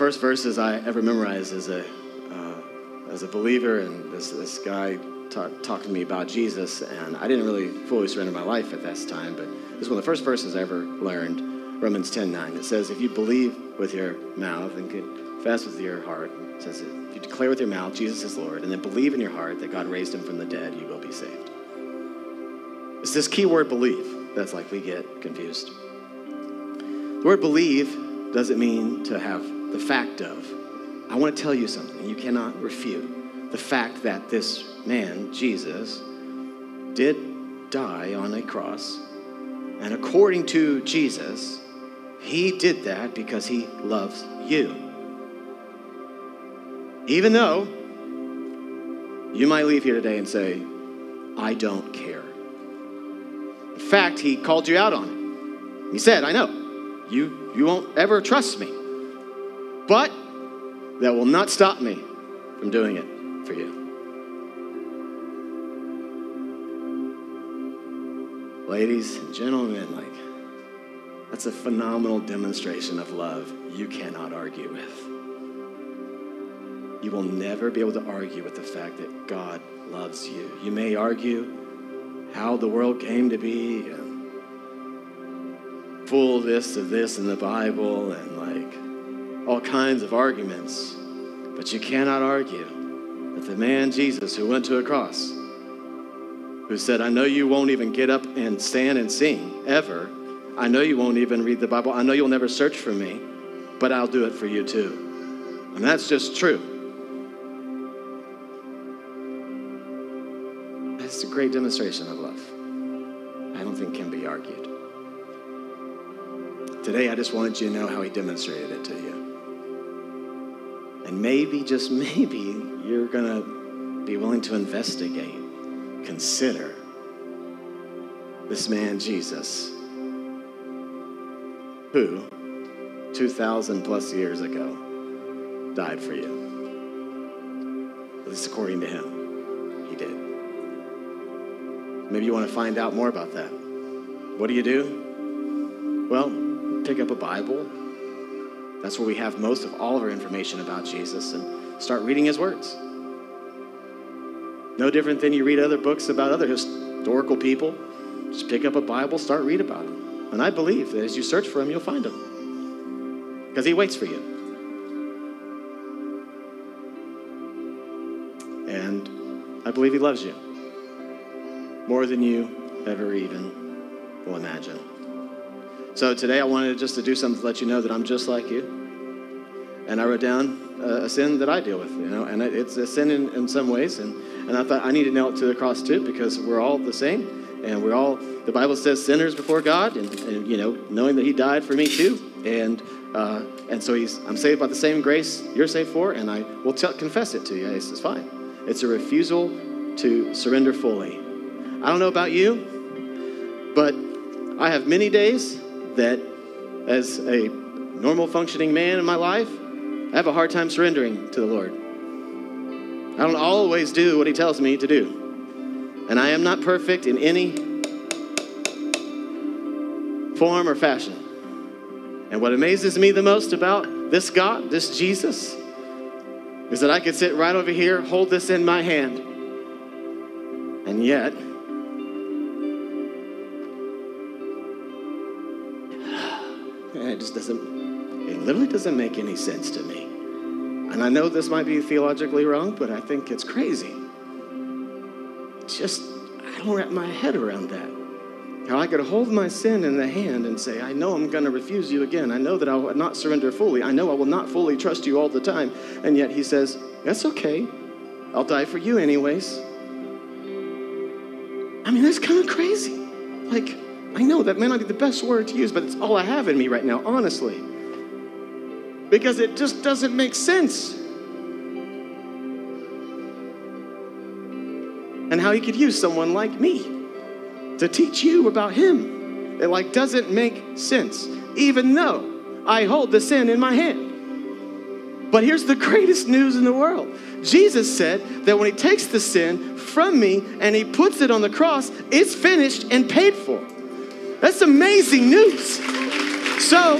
First verses I ever memorized as a, uh, as a believer, and this, this guy talk, talked to me about Jesus, and I didn't really fully surrender my life at this time, but this is one of the first verses I ever learned, Romans 10 9. It says, If you believe with your mouth and confess with your heart, it says, if you declare with your mouth Jesus is Lord, and then believe in your heart that God raised him from the dead, you will be saved. It's this key word believe that's like we get confused. The word believe doesn't mean to have the fact of. I want to tell you something you cannot refute the fact that this man, Jesus, did die on a cross. And according to Jesus, he did that because he loves you. Even though you might leave here today and say, I don't care. In fact, he called you out on it. He said, I know, you, you won't ever trust me. But that will not stop me from doing it for you. Ladies and gentlemen, like, that's a phenomenal demonstration of love you cannot argue with. You will never be able to argue with the fact that God loves you. You may argue how the world came to be and full this of this in the Bible and like all kinds of arguments. But you cannot argue that the man Jesus who went to a cross, who said, I know you won't even get up and stand and sing ever. I know you won't even read the Bible. I know you'll never search for me, but I'll do it for you too. And that's just true. That's a great demonstration of love. I don't think can be argued. Today, I just wanted you to know how he demonstrated it to you. And maybe, just maybe, you're going to be willing to investigate, consider this man, Jesus, who 2,000 plus years ago died for you. At least according to him, he did. Maybe you want to find out more about that. What do you do? Well, pick up a Bible. That's where we have most of all of our information about Jesus and start reading his words. No different than you read other books about other historical people. Just pick up a Bible, start read about him, And I believe that as you search for him, you'll find him because he waits for you. And I believe he loves you more than you ever even will imagine. So today I wanted just to do something to let you know that I'm just like you. And I wrote down a, a sin that I deal with, you know, and it's a sin in, in some ways. And, and I thought I need to nail it to the cross too because we're all the same. And we're all, the Bible says, sinners before God. And, and you know, knowing that He died for me too. And, uh, and so he's, I'm saved by the same grace you're saved for. And I will confess it to you. It's fine. It's a refusal to surrender fully. I don't know about you, but I have many days that, as a normal functioning man in my life, I have a hard time surrendering to the Lord. I don't always do what He tells me to do. And I am not perfect in any form or fashion. And what amazes me the most about this God, this Jesus, is that I could sit right over here, hold this in my hand, and yet, just doesn't, it literally doesn't make any sense to me. And I know this might be theologically wrong, but I think it's crazy. Just, I don't wrap my head around that. How I could hold my sin in the hand and say, I know I'm going to refuse you again. I know that I will not surrender fully. I know I will not fully trust you all the time. And yet he says, That's okay. I'll die for you anyways. I mean, that's kind of crazy. Like, I know that may not be the best word to use, but it's all I have in me right now, honestly. Because it just doesn't make sense. And how he could use someone like me to teach you about him. It like doesn't make sense, even though I hold the sin in my hand. But here's the greatest news in the world. Jesus said that when he takes the sin from me and he puts it on the cross, it's finished and paid for. That's amazing news. So,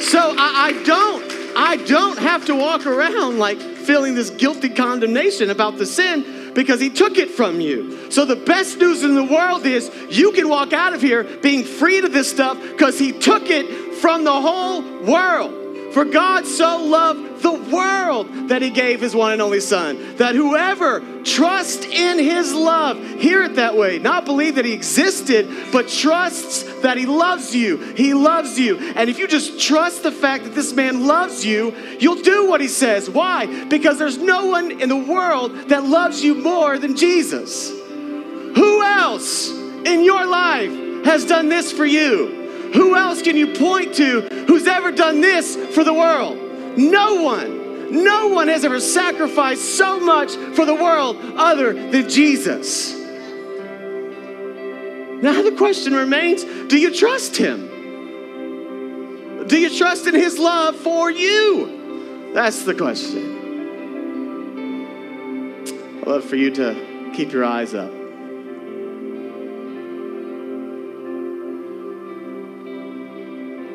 so I, I don't, I don't have to walk around like feeling this guilty condemnation about the sin because he took it from you. So the best news in the world is you can walk out of here being free of this stuff because he took it from the whole world. For God so loved the world that he gave his one and only Son, that whoever trusts in his love, hear it that way, not believe that he existed, but trusts that he loves you. He loves you. And if you just trust the fact that this man loves you, you'll do what he says. Why? Because there's no one in the world that loves you more than Jesus. Who else in your life has done this for you? Who else can you point to who's ever done this for the world? No one. No one has ever sacrificed so much for the world other than Jesus. Now the question remains do you trust him? Do you trust in his love for you? That's the question. I'd love for you to keep your eyes up.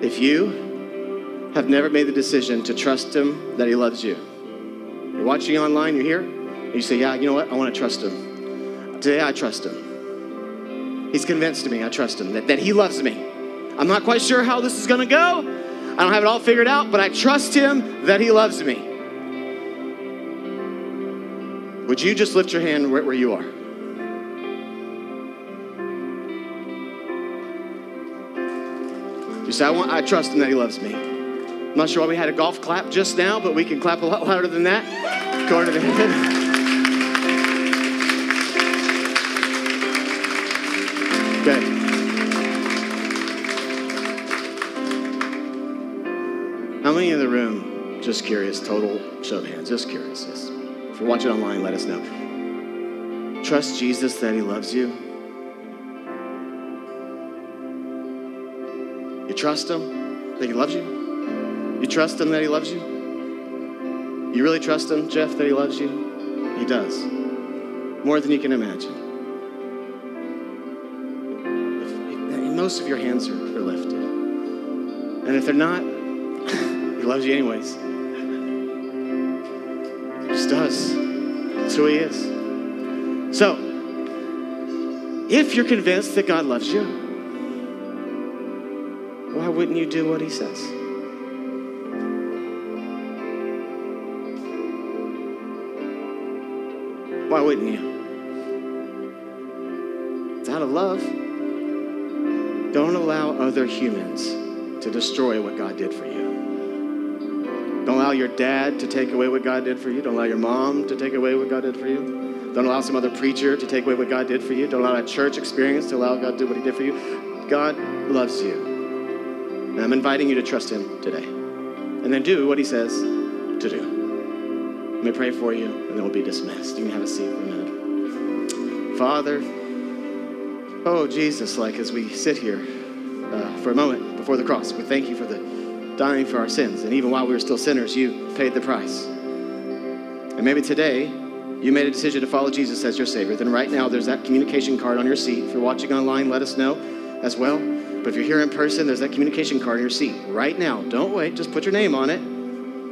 If you have never made the decision to trust Him that He loves you, you're watching online, you're here, and you say, Yeah, you know what? I want to trust Him. Today I trust Him. He's convinced to me, I trust Him, that, that He loves me. I'm not quite sure how this is going to go. I don't have it all figured out, but I trust Him that He loves me. Would you just lift your hand right where you are? You say, I, want, I trust him that he loves me. I'm not sure why we had a golf clap just now, but we can clap a lot louder than that. Go to. Okay. How many in the room, just curious, total show of hands, just curious. Just, if you're watching online, let us know. Trust Jesus that he loves you. You trust him that he loves you? You trust him that he loves you? You really trust him, Jeff, that he loves you? He does. More than you can imagine. If, most of your hands are, are lifted. And if they're not, he loves you anyways. He just does. That's who he is. So, if you're convinced that God loves you, why wouldn't you do what he says? Why wouldn't you? It's out of love. Don't allow other humans to destroy what God did for you. Don't allow your dad to take away what God did for you. Don't allow your mom to take away what God did for you. Don't allow some other preacher to take away what God did for you. Don't allow a church experience to allow God to do what He did for you. God loves you. And I'm inviting you to trust Him today. And then do what He says to do. Let me pray for you, and then we'll be dismissed. You can have a seat for a minute. Father, oh Jesus, like as we sit here uh, for a moment before the cross, we thank you for the dying for our sins. And even while we were still sinners, you paid the price. And maybe today, you made a decision to follow Jesus as your Savior. Then right now, there's that communication card on your seat. If you're watching online, let us know as well. But if you're here in person, there's that communication card on your seat right now. Don't wait, just put your name on it.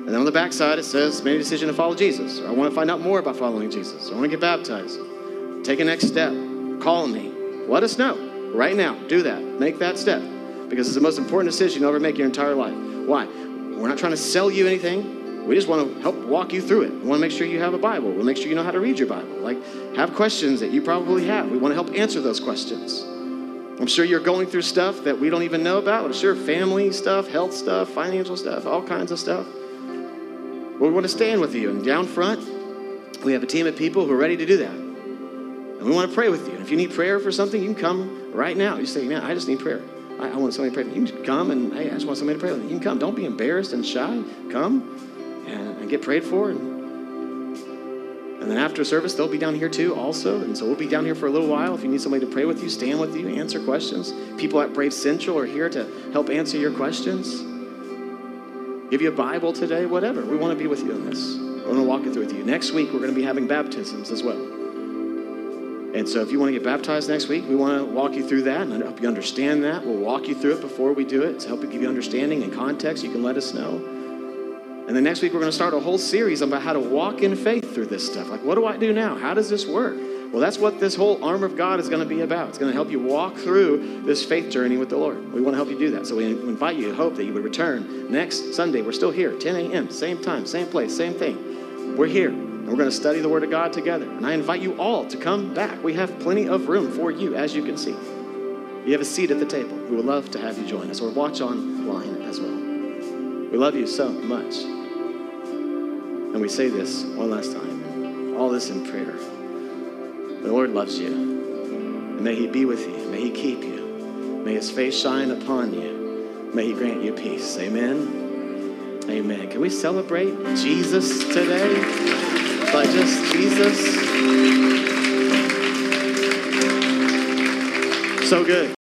And then on the back side, it says, made a decision to follow Jesus. Or I want to find out more about following Jesus. I want to get baptized. Take a next step. Call me. Let us know right now. Do that. Make that step. Because it's the most important decision you'll ever make your entire life. Why? We're not trying to sell you anything. We just want to help walk you through it. We want to make sure you have a Bible. We want to make sure you know how to read your Bible. Like, have questions that you probably have. We want to help answer those questions. I'm sure you're going through stuff that we don't even know about. I'm sure family stuff, health stuff, financial stuff, all kinds of stuff. We want to stand with you. And down front, we have a team of people who are ready to do that. And we want to pray with you. And if you need prayer for something, you can come right now. You say, man, I just need prayer. I, I want somebody to pray with me. You can come and, hey, I just want somebody to pray with me. You can come. Don't be embarrassed and shy. Come and, and get prayed for. And, and then after service, they'll be down here too, also. And so we'll be down here for a little while. If you need somebody to pray with you, stand with you, answer questions. People at Brave Central are here to help answer your questions. Give you a Bible today, whatever. We want to be with you in this. We want to walk it through with you. Next week, we're going to be having baptisms as well. And so if you want to get baptized next week, we want to walk you through that and help you understand that. We'll walk you through it before we do it to help you give you understanding and context. You can let us know. And then next week, we're going to start a whole series about how to walk in faith through this stuff. Like, what do I do now? How does this work? Well, that's what this whole armor of God is going to be about. It's going to help you walk through this faith journey with the Lord. We want to help you do that. So we invite you, hope that you would return next Sunday. We're still here, 10 a.m., same time, same place, same thing. We're here, and we're going to study the Word of God together. And I invite you all to come back. We have plenty of room for you, as you can see. You have a seat at the table. We would love to have you join us or watch online as well. We love you so much. And we say this one last time all this in prayer. The Lord loves you. And may He be with you. May He keep you. May His face shine upon you. May He grant you peace. Amen. Amen. Can we celebrate Jesus today? By just Jesus? So good.